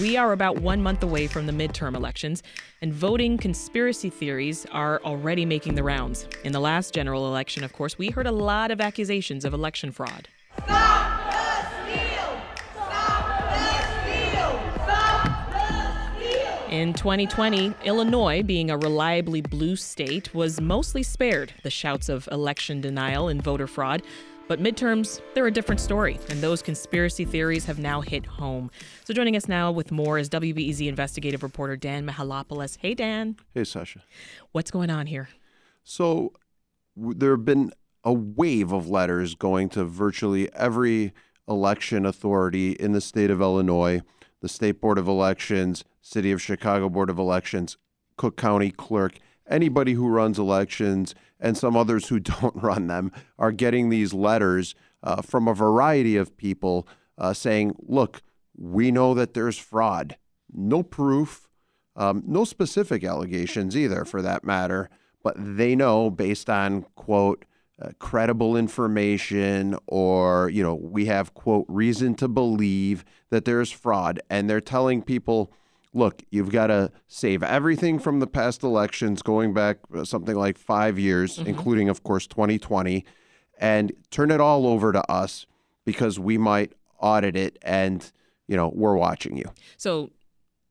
we are about one month away from the midterm elections, and voting conspiracy theories are already making the rounds. In the last general election, of course, we heard a lot of accusations of election fraud. Stop! In 2020, Illinois, being a reliably blue state, was mostly spared the shouts of election denial and voter fraud. But midterms, they're a different story, and those conspiracy theories have now hit home. So joining us now with more is WBEZ investigative reporter Dan Mihalopoulos. Hey, Dan. Hey, Sasha. What's going on here? So w- there have been a wave of letters going to virtually every election authority in the state of Illinois, the State Board of Elections, City of Chicago Board of Elections, Cook County Clerk, anybody who runs elections, and some others who don't run them are getting these letters uh, from a variety of people uh, saying, look, we know that there's fraud. No proof, um, no specific allegations either, for that matter, but they know based on, quote, uh, credible information or, you know, we have, quote, reason to believe that there's fraud. And they're telling people, look, you've got to save everything from the past elections going back uh, something like five years, including, of course, 2020, and turn it all over to us because we might audit it and, you know, we're watching you. So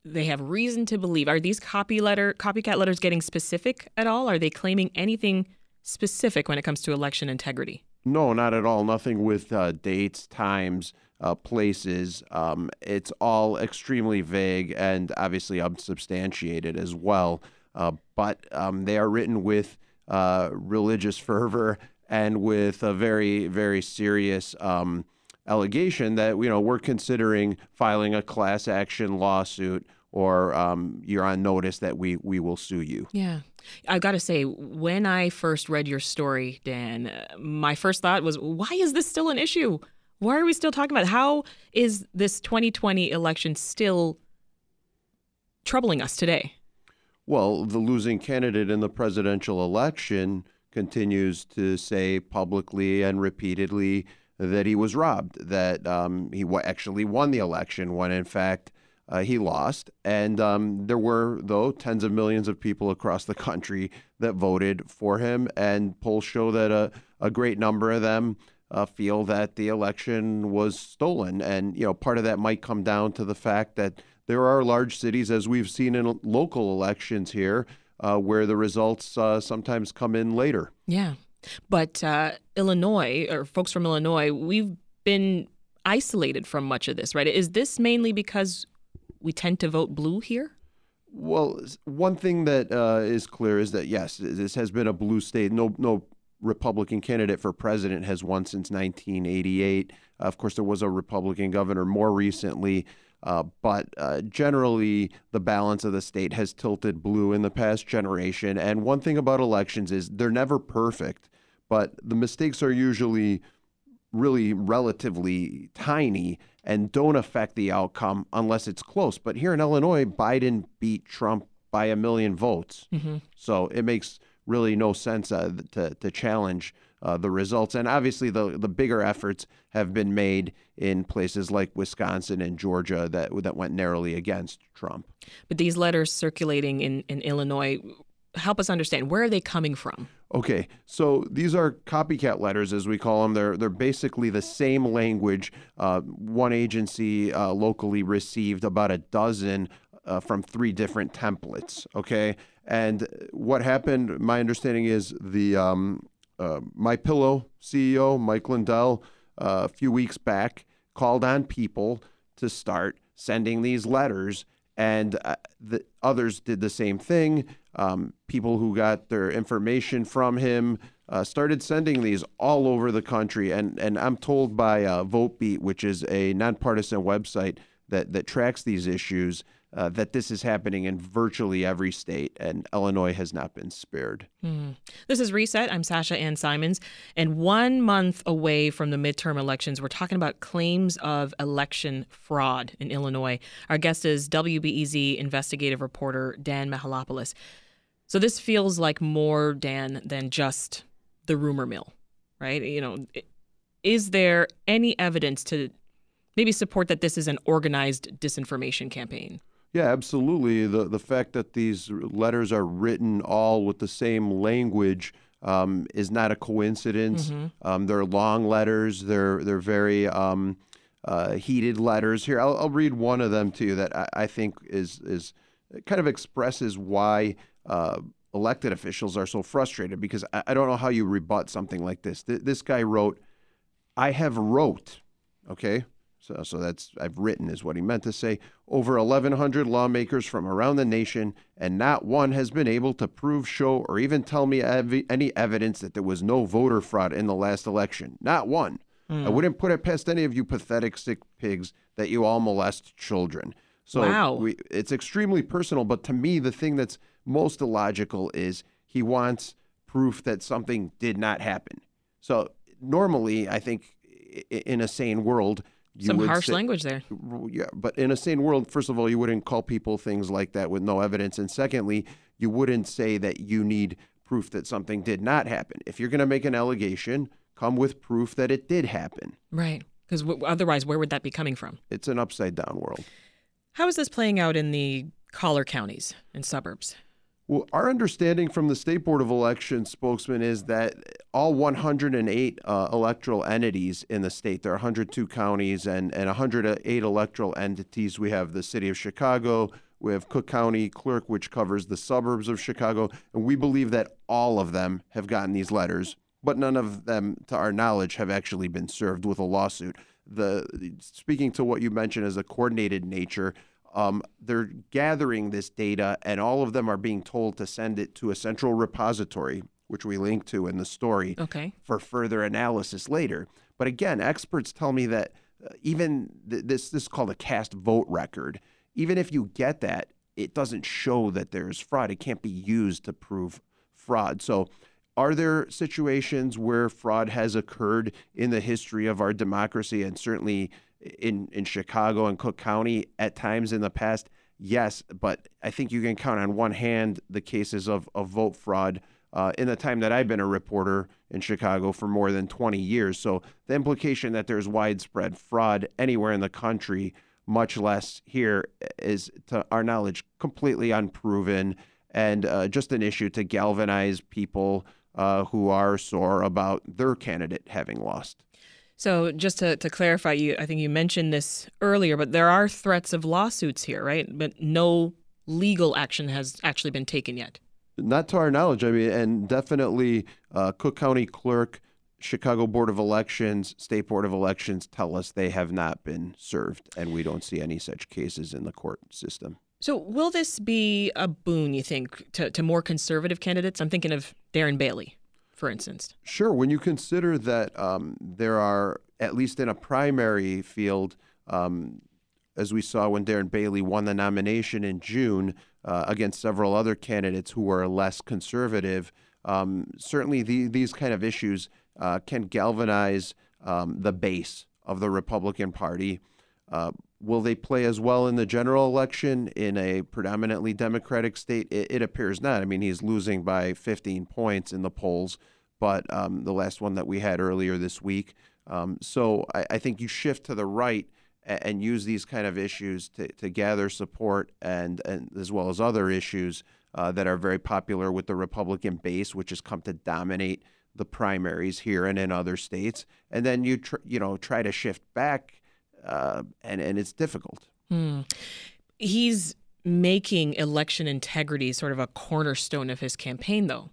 they have reason to believe. Are these copy letter copycat letters getting specific at all? Are they claiming anything specific when it comes to election integrity? No, not at all. Nothing with uh, dates, times, uh, places. Um, it's all extremely vague and obviously unsubstantiated as well. Uh, but um, they are written with uh, religious fervor and with a very, very serious um, allegation that you know we're considering filing a class action lawsuit or um, you're on notice that we we will sue you. Yeah. I've got to say, when I first read your story, Dan, uh, my first thought was, why is this still an issue? Why are we still talking about it? How is this 2020 election still troubling us today? Well, the losing candidate in the presidential election continues to say publicly and repeatedly that he was robbed, that um, he wa actually won the election when in fact uh, he lost. And um, there were, though, tens of millions of people across the country that voted for him. And polls show that a, a great number of them uh, feel that the election was stolen. And, you know, part of that might come down to the fact that there are large cities, as we've seen in local elections here, uh, where the results uh, sometimes come in later. Yeah. But uh, Illinois, or folks from Illinois, we've been isolated from much of this, right? Is this mainly because we tend to vote blue here? Well, one thing that uh, is clear is that yes, this has been a blue state. No, no Republican candidate for president has won since 1988. of course, there was a Republican governor more recently, uh, but uh, generally the balance of the state has tilted blue in the past generation. And one thing about elections is they're never perfect, but the mistakes are usually really relatively tiny and don't affect the outcome unless it's close. But here in Illinois, Biden beat Trump by a million votes. So it makes really no sense uh, to, to challenge uh, the results. And obviously, the, the bigger efforts have been made in places like Wisconsin and Georgia that, that went narrowly against Trump. But these letters circulating in, in Illinois help us understand where are they coming from? Okay, so these are copycat letters, as we call them. They're they're basically the same language. Uh, one agency uh, locally received about a dozen uh, from three different templates. Okay, and what happened? My understanding is the um, uh, My Pillow CEO Mike Lindell uh, a few weeks back called on people to start sending these letters and uh, the others did the same thing. Um, people who got their information from him uh, started sending these all over the country, and and I'm told by uh, VoteBeat, which is a nonpartisan website that that tracks these issues, uh, that this is happening in virtually every state, and Illinois has not been spared. This is Reset. I'm Sasha Ann Simons. And one month away from the midterm elections, we're talking about claims of election fraud in Illinois. Our guest is WBEZ investigative reporter Dan Mihalopoulos. So this feels like more, Dan, than just the rumor mill, right? You know, is there any evidence to maybe support that this is an organized disinformation campaign. Yeah, absolutely. The the fact that these letters are written all with the same language um, is not a coincidence. Um, they're long letters. They're they're very um, uh, heated letters. Here, I'll, I'll read one of them to you that I, I think is is kind of expresses why. Uh, elected officials are so frustrated because I, I don't know how you rebut something like this. Th- this guy wrote, I have wrote, okay? So, so that's, I've written is what he meant to say. Over 1,100 lawmakers from around the nation, and not one has been able to prove, show, or even tell me ev- any evidence that there was no voter fraud in the last election. Not one. I hmm. wouldn't put it past any of you pathetic sick pigs that you all molest children. So Wow. we, it's extremely personal. But to me, the thing that's most illogical is he wants proof that something did not happen. So normally, I think in a sane world, Some harsh say- language there. yeah, but in a sane world, first of all, you wouldn't call people things like that with no evidence, and secondly, you wouldn't say that you need proof that something did not happen. If you're going to make an allegation, come with proof that it did happen. Right. Because w- otherwise, where would that be coming from? It's an upside down world. How is this playing out in the collar counties and suburbs? Well, our understanding from the State Board of Elections spokesman is that all 108 uh, electoral entities in the state, there are 102 counties and, and 108 electoral entities. We have the city of Chicago, we have Cook County Clerk, which covers the suburbs of Chicago, and we believe that all of them have gotten these letters, but none of them, to our knowledge, have actually been served with a lawsuit. The speaking to what you mentioned as a coordinated nature, um, they're gathering this data, and all of them are being told to send it to a central repository, which we link to in the story, Okay. for further analysis later. But again, experts tell me that uh, even th- this this is called a cast vote record. Even if you get that, it doesn't show that there's fraud. It can't be used to prove fraud. So. Are there situations where fraud has occurred in the history of our democracy and certainly in, in Chicago and Cook County at times in the past? Yes, but I think you can count on one hand the cases of, of vote fraud uh, in the time that I've been a reporter in Chicago for more than 20 years. So the implication that there's widespread fraud anywhere in the country, much less here, is, to our knowledge, completely unproven and uh, just an issue to galvanize people uh, who are sore about their candidate having lost. So just to, to clarify, you I think you mentioned this earlier, but there are threats of lawsuits here, right? But no legal action has actually been taken yet. Not to our knowledge. I mean, and definitely uh, Cook County Clerk, Chicago Board of Elections, State Board of Elections tell us they have not been served, and we don't see any such cases in the court system. So will this be a boon, you think, to, to more conservative candidates? I'm thinking of Darren Bailey, for instance. Sure. When you consider that um, there are, at least in a primary field, um, as we saw when Darren Bailey won the nomination in June uh, against several other candidates who were less conservative, um, certainly the, these kind of issues uh, can galvanize um, the base of the Republican Party. Uh, will they play as well in the general election in a predominantly Democratic state? It, it appears not. I mean, he's losing by 15 points in the polls, but um, the last one that we had earlier this week. Um, so I, I think you shift to the right a- and use these kind of issues to, to gather support and, and as well as other issues uh, that are very popular with the Republican base, which has come to dominate the primaries here and in other states. And then you tr- you know try to shift back, uh, and and it's difficult. He's making election integrity sort of a cornerstone of his campaign, though.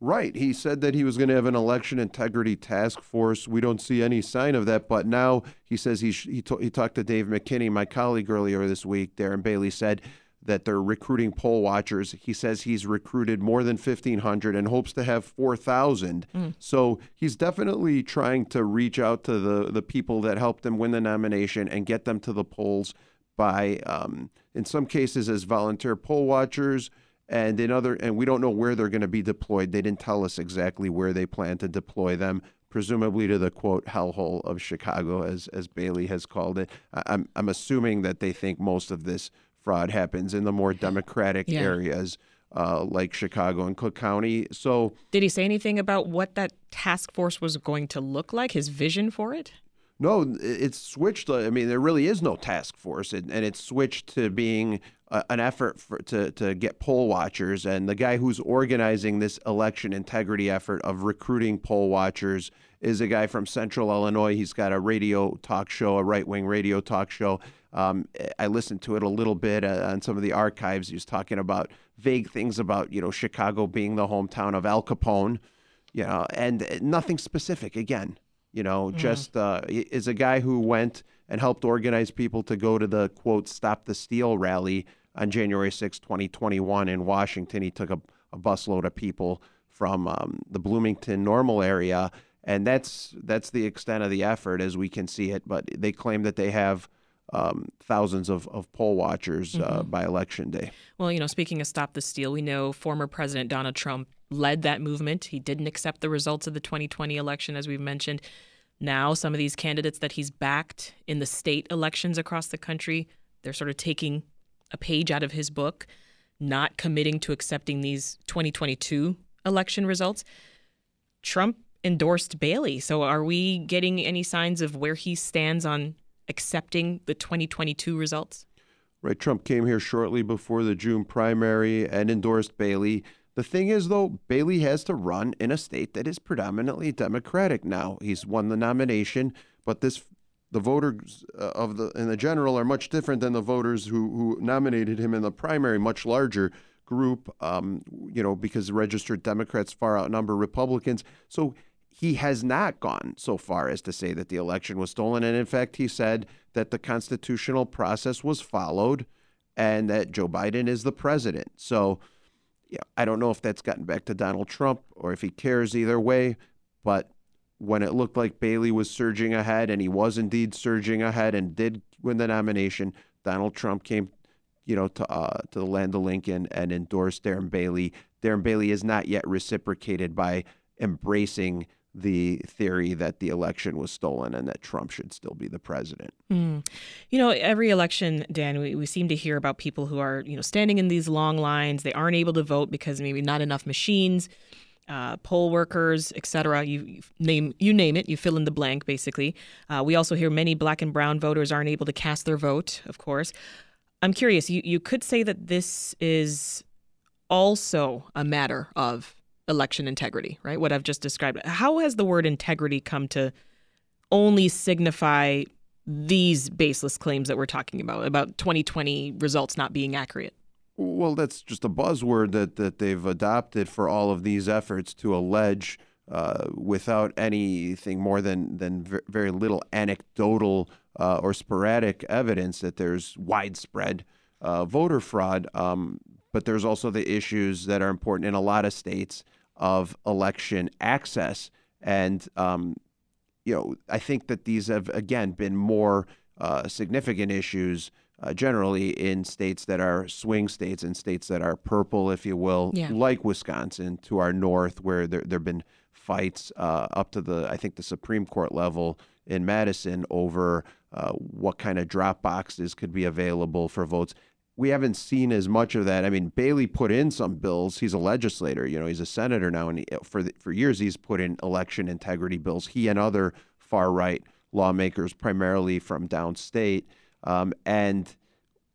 Right. He said that he was going to have an election integrity task force. We don't see any sign of that. But now he says he sh- he, he talked to Dave McKinney, my colleague earlier this week. Darren Bailey said that they're recruiting poll watchers. He says he's recruited more than 1,500 and hopes to have 4,000. So he's definitely trying to reach out to the, the people that helped him win the nomination and get them to the polls by, um, in some cases, as volunteer poll watchers and in other and we don't know where they're going to be deployed they didn't tell us exactly where they plan to deploy them presumably to the quote hellhole of chicago as as bailey has called it i'm i'm assuming that they think most of this fraud happens in the more democratic Yeah. areas uh, like chicago and cook county so Did he say anything about what that task force was going to look like, his vision for it? No, it- it's switched. uh, I mean, there really is no task force, and, and it's switched to being a, an effort for, to to get poll watchers. And the guy who's organizing this election integrity effort of recruiting poll watchers is a guy from Central Illinois. He's got a radio talk show, a right wing radio talk show. Um, I listened to it a little bit uh, on some of the archives. He was talking about vague things about you know Chicago being the hometown of Al Capone, you know, and uh, nothing specific. Again, you know, just uh, is a guy who went and helped organize people to go to the quote "Stop the Steal" rally on January 6, 2021 in Washington. He took a, a busload of people from um, the Bloomington Normal area, and that's that's the extent of the effort as we can see it. But they claim that they have um, thousands of, of poll watchers uh, by election day. Well, you know, speaking of Stop the Steal, we know former President Donald Trump led that movement. He didn't accept the results of the 2020 election, as we've mentioned. Now, some of these candidates that he's backed in the state elections across the country, they're sort of taking a page out of his book, not committing to accepting these 2022 election results. Trump endorsed Bailey. So, are we getting any signs of where he stands on accepting the 2022 results? Right, Trump came here shortly before the June primary and endorsed Bailey. The thing is, though, Bailey has to run in a state that is predominantly Democratic now. He's won the nomination, but this the voters uh, of the in the general are much different than the voters who who nominated him in the primary, much larger group. Um, you know, because registered Democrats far outnumber Republicans. So he has not gone so far as to say that the election was stolen. And in fact, he said that the constitutional process was followed and that Joe Biden is the president. So yeah, I don't know if that's gotten back to Donald Trump or if he cares either way. But when it looked like Bailey was surging ahead and he was indeed surging ahead and did win the nomination, Donald Trump came, you know, to uh, to the land of Lincoln and endorsed Darren Bailey. Darren Bailey is not yet reciprocated by embracing the theory that the election was stolen and that Trump should still be the president. You know, every election, Dan, we, we seem to hear about people who are, you know, standing in these long lines. They aren't able to vote because maybe not enough machines, uh, poll workers, et cetera. You, you name you name it, you fill in the blank, basically. Uh, we also hear many black and brown voters aren't able to cast their vote, of course. I'm curious, you, you could say that this is also a matter of election integrity, right? What I've just described. How has the word integrity come to only signify these baseless claims that we're talking about, about 2020 results not being accurate? Well, that's just a buzzword that, that they've adopted for all of these efforts to allege, uh, without anything more than than ve- very little anecdotal uh, or sporadic evidence that there's widespread uh, voter fraud. Um, but there's also the issues that are important in a lot of states of election access, and um, you know, I think that these have again been more uh, significant issues uh, generally in states that are swing states and states that are purple, if you will, Yeah. like Wisconsin to our north, where there there've been fights uh, up to the I think the Supreme Court level in Madison over uh, what kind of drop boxes could be available for votes. We haven't seen as much of that. I mean, Bailey put in some bills. He's a legislator, you know, he's a senator now, and he, for the, for years he's put in election integrity bills. He and other far right lawmakers, primarily from downstate, um, and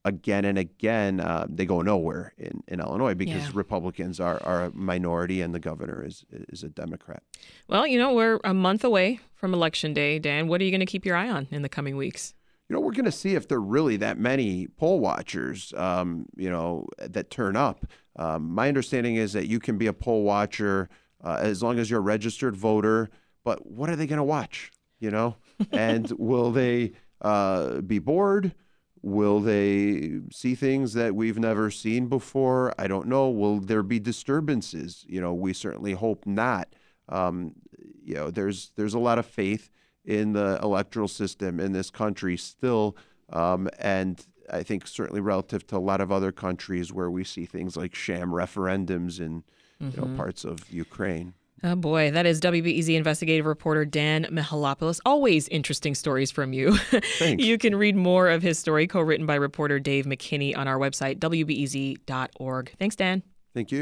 again and again uh, they go nowhere in, in Illinois because Yeah. Republicans are, are a minority and the governor is is a Democrat. Well, you know, we're a month away from Election Day, Dan. What are you going to keep your eye on in the coming weeks? You know, we're going to see if there are really that many poll watchers, um, you know, that turn up. Um, my understanding is that you can be a poll watcher uh, as long as you're a registered voter. But what are they going to watch? You know, and will they uh, be bored? Will they see things that we've never seen before? I don't know. Will there be disturbances? You know, we certainly hope not. Um, you know, there's there's a lot of faith in the electoral system in this country still, um, and I think certainly relative to a lot of other countries where we see things like sham referendums in you know parts of Ukraine. Oh boy, that is WBEZ investigative reporter Dan Mihalopoulos. Always interesting stories from you. Thanks. you can read more of his story, co written by reporter Dave McKinney, on our website, WBEZ.org. Thanks, Dan. Thank you.